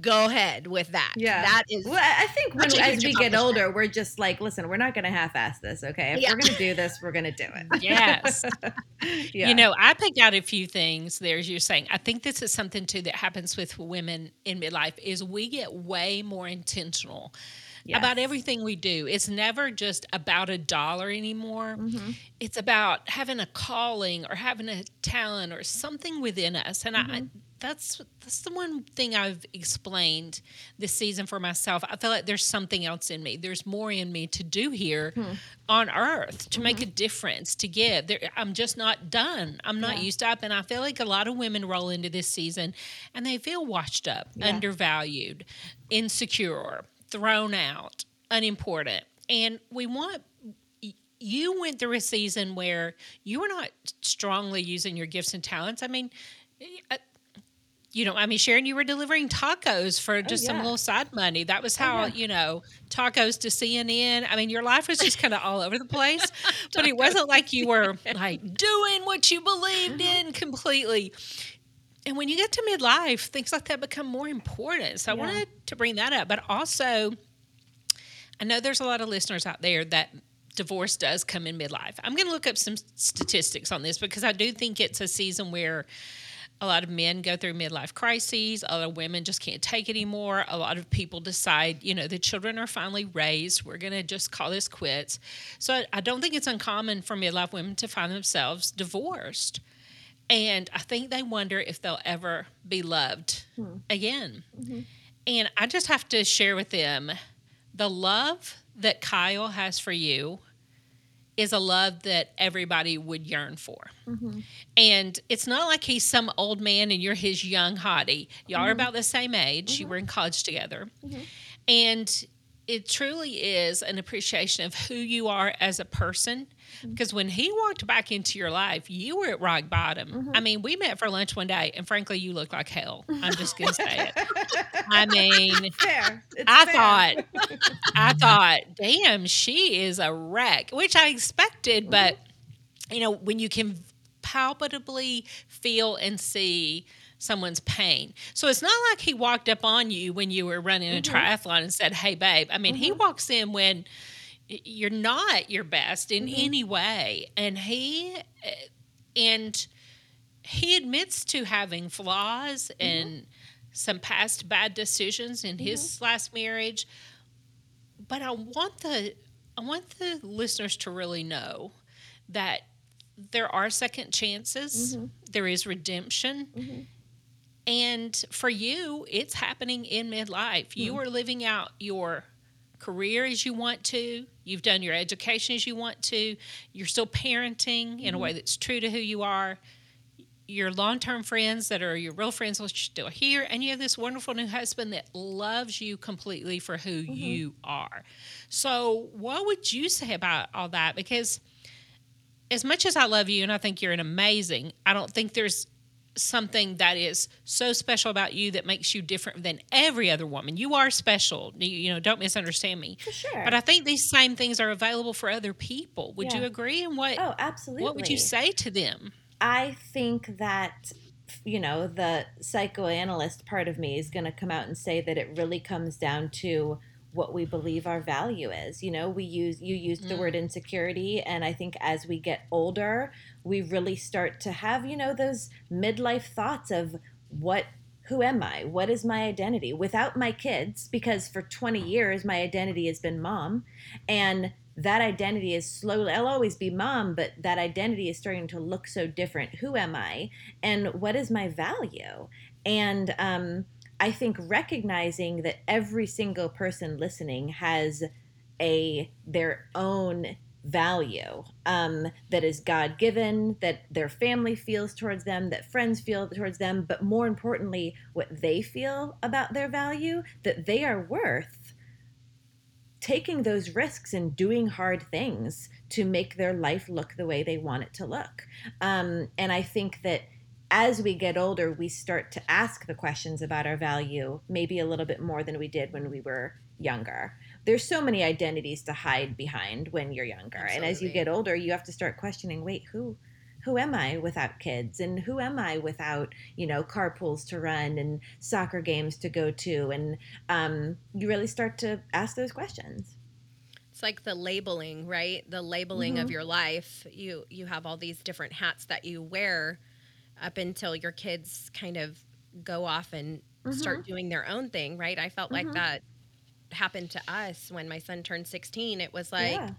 go ahead with that.
Yeah.
That is
Well, I I think when, as we get older, we're just like, listen, we're not going to half-ass this, okay? If
Yeah.
we're going to do this, we're going to do it.
Yes. [LAUGHS]
yeah.
You know, I picked out a few things there as you're saying. I think this is something too that happens with women in midlife is we get way more intentional about everything we do. It's never just about a dollar anymore. Mm-hmm. It's about having a calling or having a talent or something within us. And I mm-hmm. That's that's the one thing I've explained this season for myself. I feel like there's something else in me. There's more in me to do here on earth to make a difference, to give. There, I'm just not done. I'm not
Yeah.
used up. And I feel like a lot of women roll into this season and they feel washed up,
Yeah.
undervalued, insecure, thrown out, unimportant. And we want you went through a season where you were not strongly using your gifts and talents. I mean, uh, you know, I mean, Sharon, you were delivering tacos for just some
Oh, yeah.
little side money. That was how,
yeah.
you know, tacos to CNN. I mean, your life was just kind of all over the place, [LAUGHS] but it wasn't like you were like doing what you believed
Mm-hmm.
in completely. And when you get to midlife, things like that become more important. So I wanted to bring that up, but also, I know there's a lot of listeners out there that divorce does come in midlife. I'm going to look up some statistics on this because I do think it's a season where a lot of men go through midlife crises. A lot of women just can't take anymore. A lot of people decide, you know, the children are finally raised. We're going to just call this quits. So I- I don't think it's uncommon for midlife women to find themselves divorced. And I think they wonder if they'll ever be loved hmm. again. Mm-hmm. And I just have to share with them the love that Kyle has for you is a love that everybody would yearn for. Mm-hmm. And it's not like he's some old man and you're his young hottie. Y'all are mm-hmm. about the same age. You were in mm-hmm. college together. And it truly is an appreciation of who you are as a person. Mm-hmm. Because when he walked back into your life, you were at rock bottom. Mm-hmm. I mean, we met for lunch one day, and frankly, you look like hell. I'm just to say it. [LAUGHS] I mean,
fair. It's
I
fair.
thought, I [LAUGHS] thought, damn, she is a wreck, which I expected, mm-hmm. but you know, when you can palpably feel and see someone's pain. So it's not like he walked up on you when you were running a triathlon and said, "Hey, babe." I mean, he walks in when you're not your best in mm-hmm. any way, and he uh, and he admits to having flaws mm-hmm. and some past bad decisions in his mm-hmm. last marriage. But I want the I want the listeners to really know that there are second chances. There is redemption. And for you, it's happening in midlife. You mm. are living out your career as you want to. You've done your education as you want to. You're still parenting in a way mm-hmm. that's true to who you are. Your long term friends that are your real friends are still here. And you have this wonderful new husband that loves you completely for who mm-hmm. you are. So, what would you say about all that? Because as much as I love you and I think you're an amazing, I don't think there's something that is so special about you that makes you different than every other woman. You are special. You, you know, don't misunderstand me.
For sure.
But I think these same things are available for other people. Would
Yeah.
you agree? And what
oh, absolutely.
what would you say to them?
I think that you know the psychoanalyst part of me is going to come out and say that it really comes down to what we believe our value is. You know, we use you used the
Mm.
word insecurity and I think as we get older, we really start to have, you know, those midlife thoughts of what who am I? What is my identity? Without my kids, because for 20 years my identity has been mom and that identity is slowly I'll always be mom, but that identity is starting to look so different. Who am I? And what is my value? And um, I think recognizing that every single person listening has a their own value um, that is God given, that their family feels towards them, that friends feel towards them, but more importantly, what they feel about their value, that they are worth taking those risks and doing hard things to make their life look the way they want it to look. Um, and I think that as we get older, we start to ask the questions about our value maybe a little bit more than we did when we were younger. There's so many identities to hide behind when you're younger. And as you get older, you have to start questioning, wait, who who am I without kids? And who am I without, you know, carpools to run and soccer games to go to? And um, you really start to ask those questions.
It's like the labeling, right? The labeling of
Mhm.
your life. You you have all these different hats that you wear up until your kids kind of go off and start doing their own thing, right? I felt like
Mhm.
that happened to us when my son turned 16. It was like,
yeah.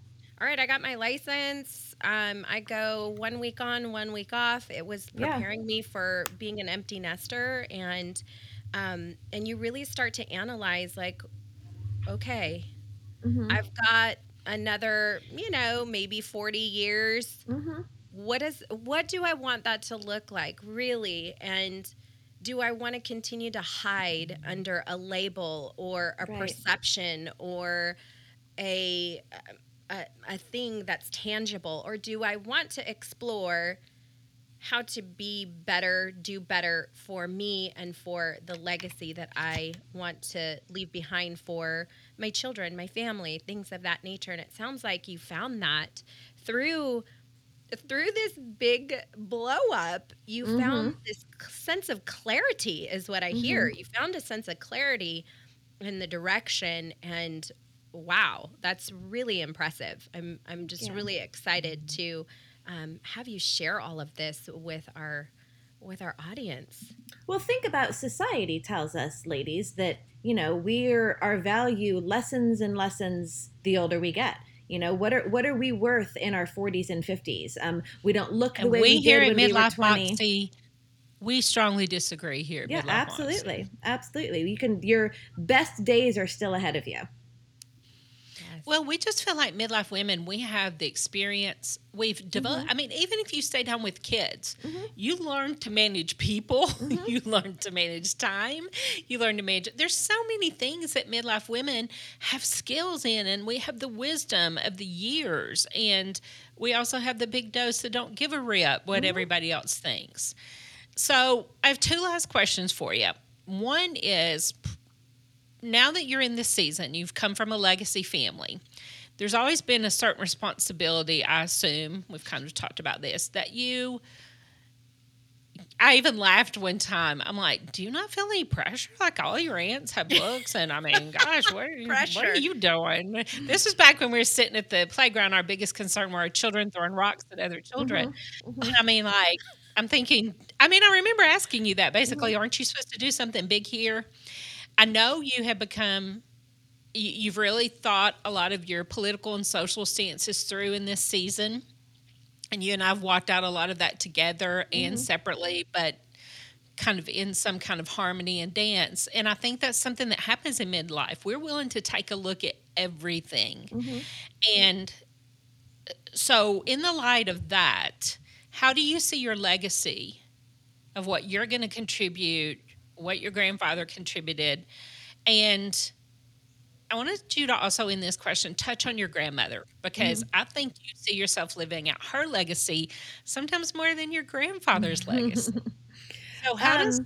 all right, I got my license. Um, I go one week on, one week off. It was
Yeah.
preparing me for being an empty nester, and um, and you really start to analyze like, okay,
Mhm.
I've got another, you know, maybe 40 years.
Mhm.
What is what do I want that to look like really? And do I want to continue to hide under a label or a
Right.
perception or a, a a thing that's tangible or do I want to explore how to be better, do better for me and for the legacy that I want to leave behind for my children, my family, things of that nature. And it sounds like you found that through through this big blow up, you found this sense of clarity is what I hear. You found a sense of clarity in the direction and wow, that's really impressive. I'm I'm just
Yeah.
really excited to um, have you share all of this with our with our audience.
Well, think about society tells us, ladies, that you know we're our value lessens and lessens the older we get. You know what are what are we worth in our 40s and 50s? Um, we don't look the
And
way
we,
we,
here at
we
Midlife
20.
Moxie, we strongly disagree here. At
Yeah,
Midlife Moxie.
absolutely, absolutely. You can your best days are still ahead of you.
Well, we just feel like midlife women, we have the experience. We've developed,
Mm-hmm.
I mean, even if you stay down with kids, you learn to manage people, [LAUGHS]
Mm-hmm.
you learn to manage time, you learn to manage. There's so many things that midlife women have skills in, and we have the wisdom of the years. And we also have the big dose that don't give a rip what
Mm-hmm.
everybody else thinks. So I have two last questions for you. One is now that you're in this season, you've come from a legacy family. There's always been a certain responsibility, I assume, we've kind of talked about this, that you. I even laughed one time. I'm like, do you not feel any pressure? Like all your aunts have books, and I mean, [LAUGHS] gosh, what are you, what
Pressure.
are you doing? This was back when we were sitting at the playground. Our biggest concern were our children throwing rocks at other children. Mm-hmm. Mm-hmm. I mean, like, I'm thinking. I mean, I remember asking you that. Basically, mm-hmm. aren't you supposed to do something big here? I know you have become, you- you've really thought a lot of your political and social stances through in this season. And you and I have walked out a lot of that together and separately. But kind of in some kind of harmony and dance. And I think that's something that happens in midlife. We're willing to take a look at everything. Mm-hmm. And so, in the light of that, how do you see your legacy of what you're going to contribute, what your grandfather contributed? And I wanted you to also, in this question, touch on your grandmother because mm-hmm. I think you see yourself living out her legacy sometimes more than your grandfather's legacy. [LAUGHS] So, how um, does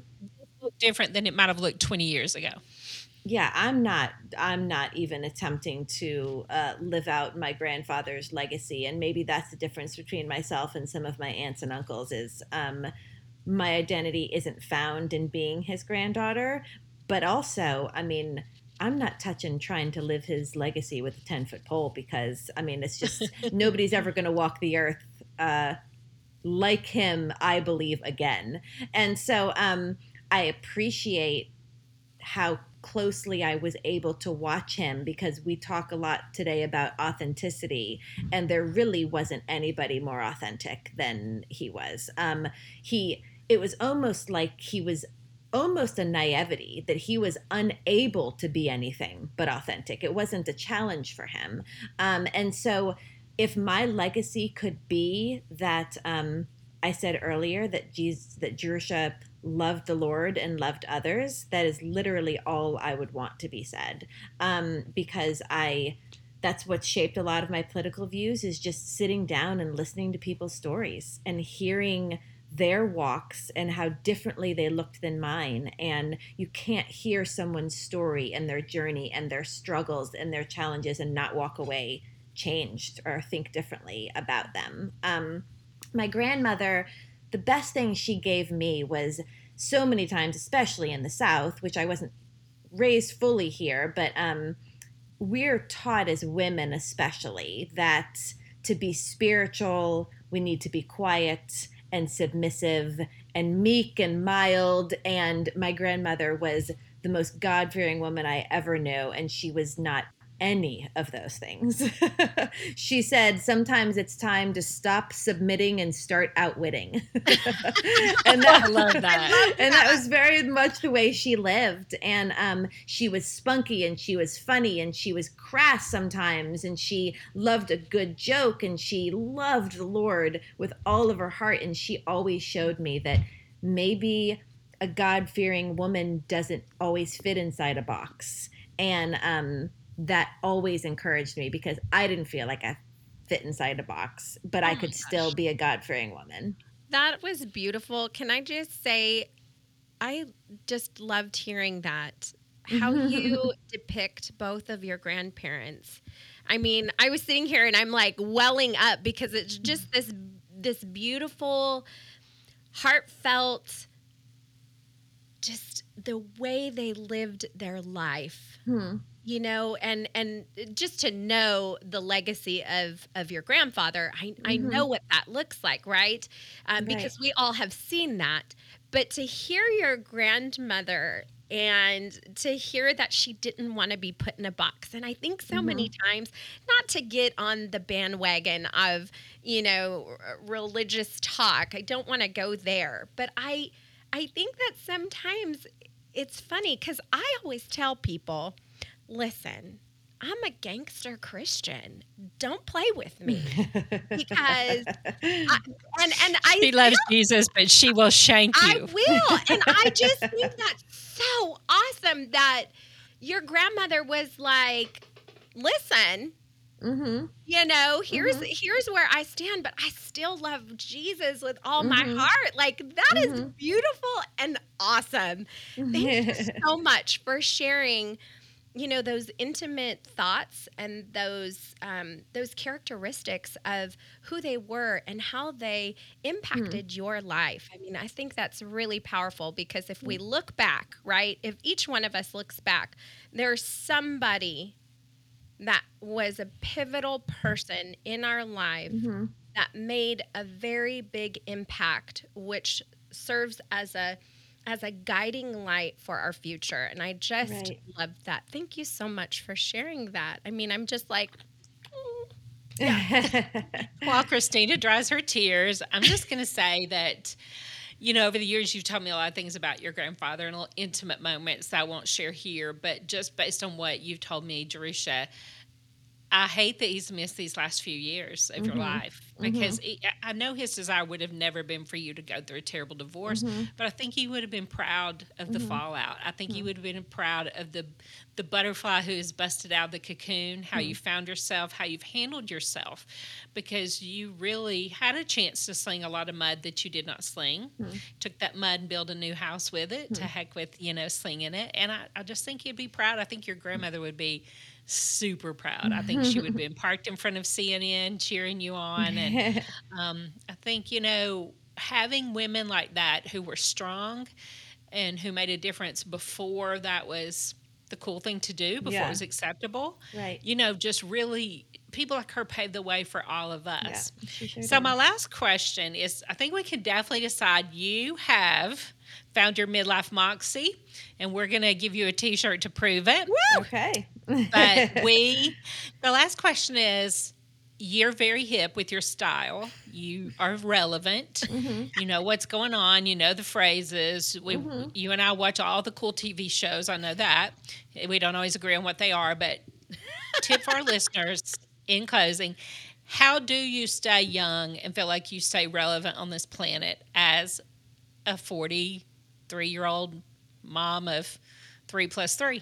look different than it might have looked 20 years ago?
Yeah, I'm not. I'm not even attempting to uh, live out my grandfather's legacy, and maybe that's the difference between myself and some of my aunts and uncles. Is um, my identity isn't found in being his granddaughter, but also, I mean, I'm not touching trying to live his legacy with a 10 foot pole because, I mean, it's just [LAUGHS] nobody's ever going to walk the earth uh, like him, I believe, again. And so um, I appreciate how closely I was able to watch him because we talk a lot today about authenticity, and there really wasn't anybody more authentic than he was. Um, he, it was almost like he was almost a naivety that he was unable to be anything but authentic. It wasn't a challenge for him. Um, and so, if my legacy could be that um, I said earlier that Jesus, that Jerusha loved the Lord and loved others, that is literally all I would want to be said. Um, because I, that's what shaped a lot of my political views is just sitting down and listening to people's stories and hearing their walks and how differently they looked than mine. And you can't hear someone's story and their journey and their struggles and their challenges and not walk away changed or think differently about them. Um, my grandmother, the best thing she gave me was so many times, especially in the South, which I wasn't raised fully here, but um, we're taught as women, especially, that to be spiritual, we need to be quiet and submissive and meek and mild. And my grandmother was the most God fearing woman I ever knew. And she was not any of those things. [LAUGHS] she said sometimes it's time to stop submitting and start outwitting. [LAUGHS] and that, [LAUGHS] I love that. And that was very much the way she lived. And um, she was spunky and she was funny and she was crass sometimes and she loved a good joke and she loved the Lord with all of her heart. And she always showed me that maybe a God fearing woman doesn't always fit inside a box. And um, that always encouraged me because I didn't feel like I fit inside a box, but oh I could still be a God fearing woman.
That was beautiful. Can I just say, I just loved hearing that. How you [LAUGHS] depict both of your grandparents. I mean, I was sitting here and I'm like welling up because it's just this this beautiful, heartfelt, just the way they lived their life. Hmm you know and and just to know the legacy of of your grandfather i, mm-hmm. I know what that looks like right? Um, right because we all have seen that but to hear your grandmother and to hear that she didn't want to be put in a box and i think so mm-hmm. many times not to get on the bandwagon of you know religious talk i don't want to go there but i i think that sometimes it's funny because i always tell people listen, I'm a gangster Christian. Don't play with me [LAUGHS] because I, and and I
she loves Jesus, but she will shank you.
I will, and I [LAUGHS] just think that's so awesome that your grandmother was like, "Listen, mm-hmm. you know, here's mm-hmm. here's where I stand, but I still love Jesus with all mm-hmm. my heart." Like that is mm-hmm. beautiful and awesome. Thank you [LAUGHS] so much for sharing you know those intimate thoughts and those um, those characteristics of who they were and how they impacted mm. your life. I mean, I think that's really powerful because if we mm. look back, right, if each one of us looks back, there's somebody that was a pivotal person in our life mm-hmm. that made a very big impact, which serves as a as a guiding light for our future. And I just right. love that. Thank you so much for sharing that. I mean, I'm just like, [LAUGHS]
yeah. While Christina dries her tears, I'm just going to say that you know, over the years, you've told me a lot of things about your grandfather and little intimate moments that I won't share here. But just based on what you've told me, Jerusha, I hate that he's missed these last few years of mm-hmm. your life because mm-hmm. I know his desire would have never been for you to go through a terrible divorce, mm-hmm. but I think he would have been proud of the mm-hmm. fallout. I think he mm-hmm. would have been proud of the the butterfly who has busted out of the cocoon, how you mm-hmm. found yourself, how you've handled yourself, because you really had a chance to sling a lot of mud that you did not sling. Took that mud and built a new house with it. To heck with you know slinging it, and I, I just think you'd be proud. I think your grandmother would be super proud. I think she would have been [LAUGHS] parked in front of CNN cheering you on. And [LAUGHS] um, I think, you know, having women like that who were strong and who made a difference before that was the cool thing to do, before yeah. it was acceptable.
Right.
You know, just really people like her paved the way for all of us. Yeah, sure so did. my last question is I think we can definitely decide you have found your midlife moxie and we're going to give you a t-shirt to prove it.
Woo! Okay.
But [LAUGHS] we the last question is you're very hip with your style. You are relevant. Mm-hmm. You know what's going on. You know the phrases. We, mm-hmm. you and I watch all the cool TV shows. I know that. We don't always agree on what they are, but [LAUGHS] tip for our listeners in closing: How do you stay young and feel like you stay relevant on this planet as a forty-three-year-old mom of three plus three?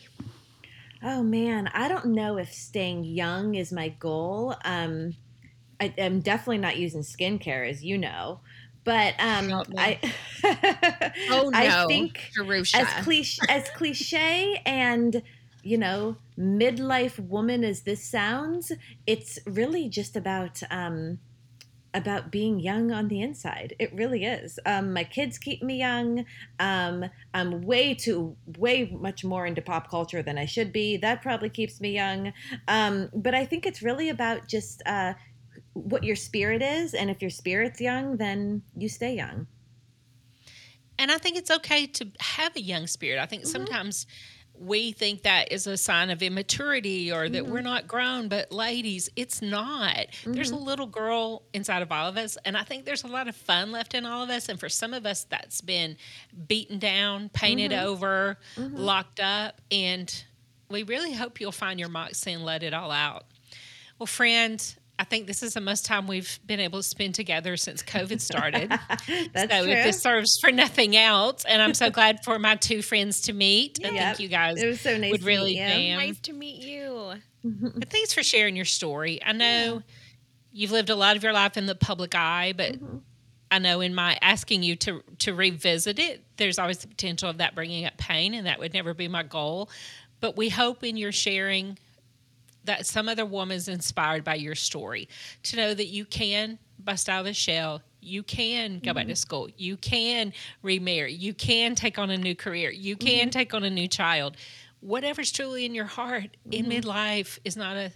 Oh man, I don't know if staying young is my goal. Um, I, am definitely not using skincare, as you know. But um, I, [LAUGHS]
oh no,
I think as cliche as cliche and you know midlife woman as this sounds, it's really just about um, about being young on the inside. It really is. Um, my kids keep me young. Um, I'm way too, way much more into pop culture than I should be. That probably keeps me young. Um, but I think it's really about just uh, what your spirit is. And if your spirit's young, then you stay young.
And I think it's okay to have a young spirit. I think mm-hmm. sometimes we think that is a sign of immaturity or that mm-hmm. we're not grown but ladies it's not mm-hmm. there's a mm-hmm. little girl inside of all of us and i think there's a lot of fun left in all of us and for some of us that's been beaten down painted mm-hmm. over mm-hmm. locked up and we really hope you'll find your moxie and let it all out well friend I think this is the most time we've been able to spend together since COVID started. [LAUGHS]
That's
so
true.
if this serves for nothing else, and I'm so [LAUGHS] glad for my two friends to meet. I think you guys
it was so nice
would really
jam. Nice to meet you.
But thanks for sharing your story. I know yeah. you've lived a lot of your life in the public eye, but mm-hmm. I know in my asking you to to revisit it, there's always the potential of that bringing up pain, and that would never be my goal. But we hope in your sharing that some other woman is inspired by your story to know that you can bust out of the shell you can go mm-hmm. back to mm-hmm. school you can remarry you can take on a new career you can mm-hmm. take on a new child whatever's truly in your heart mm-hmm. in midlife is not a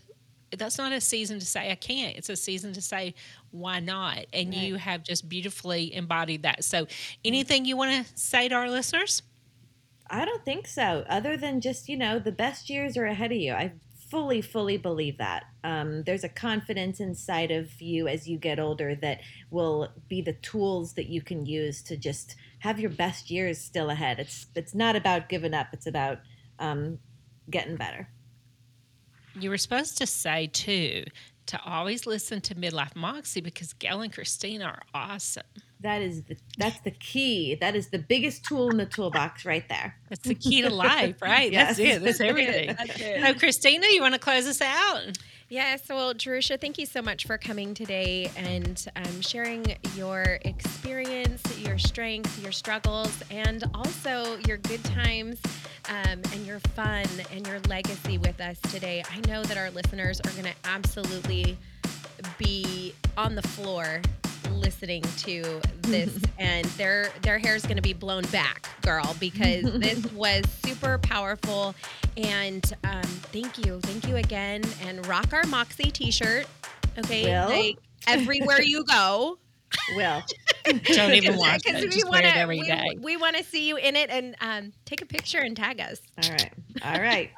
that's not a season to say I can't. It's a season to say why not? And right. you have just beautifully embodied that. So, anything you want to say to our listeners?
I don't think so. Other than just you know the best years are ahead of you. I fully, fully believe that. Um, there's a confidence inside of you as you get older that will be the tools that you can use to just have your best years still ahead. It's it's not about giving up. It's about um, getting better.
You were supposed to say too to always listen to Midlife Moxie because Gail and Christina are awesome.
That is the that's the key. That is the biggest tool in the toolbox right there.
That's the key to [LAUGHS] life, right? yes. That's it. That's everything. [LAUGHS] that's it. So, Christina, you want to close us out?
Yes. Well, Jerusha, thank you so much for coming today and um, sharing your experience, your strength, your struggles, and also your good times um, and your fun and your legacy with us today. I know that our listeners are going to absolutely be on the floor listening to this [LAUGHS] and their their hair is going to be blown back girl because this [LAUGHS] was super powerful. And um, thank you thank you again. And rock our moxie t-shirt okay?
Will?
like everywhere you go. [LAUGHS]
Will
don't even watch it. just wanna, wear it every
we,
day.
we want to see you in it and um, take a picture and tag us.
All right. All right.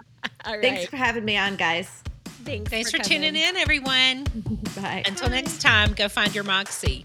All right.
thanks for having me on guys
Thanks,
Thanks
for,
for tuning in, everyone. [LAUGHS]
Bye.
Until
Bye.
next time, go find your Moxie.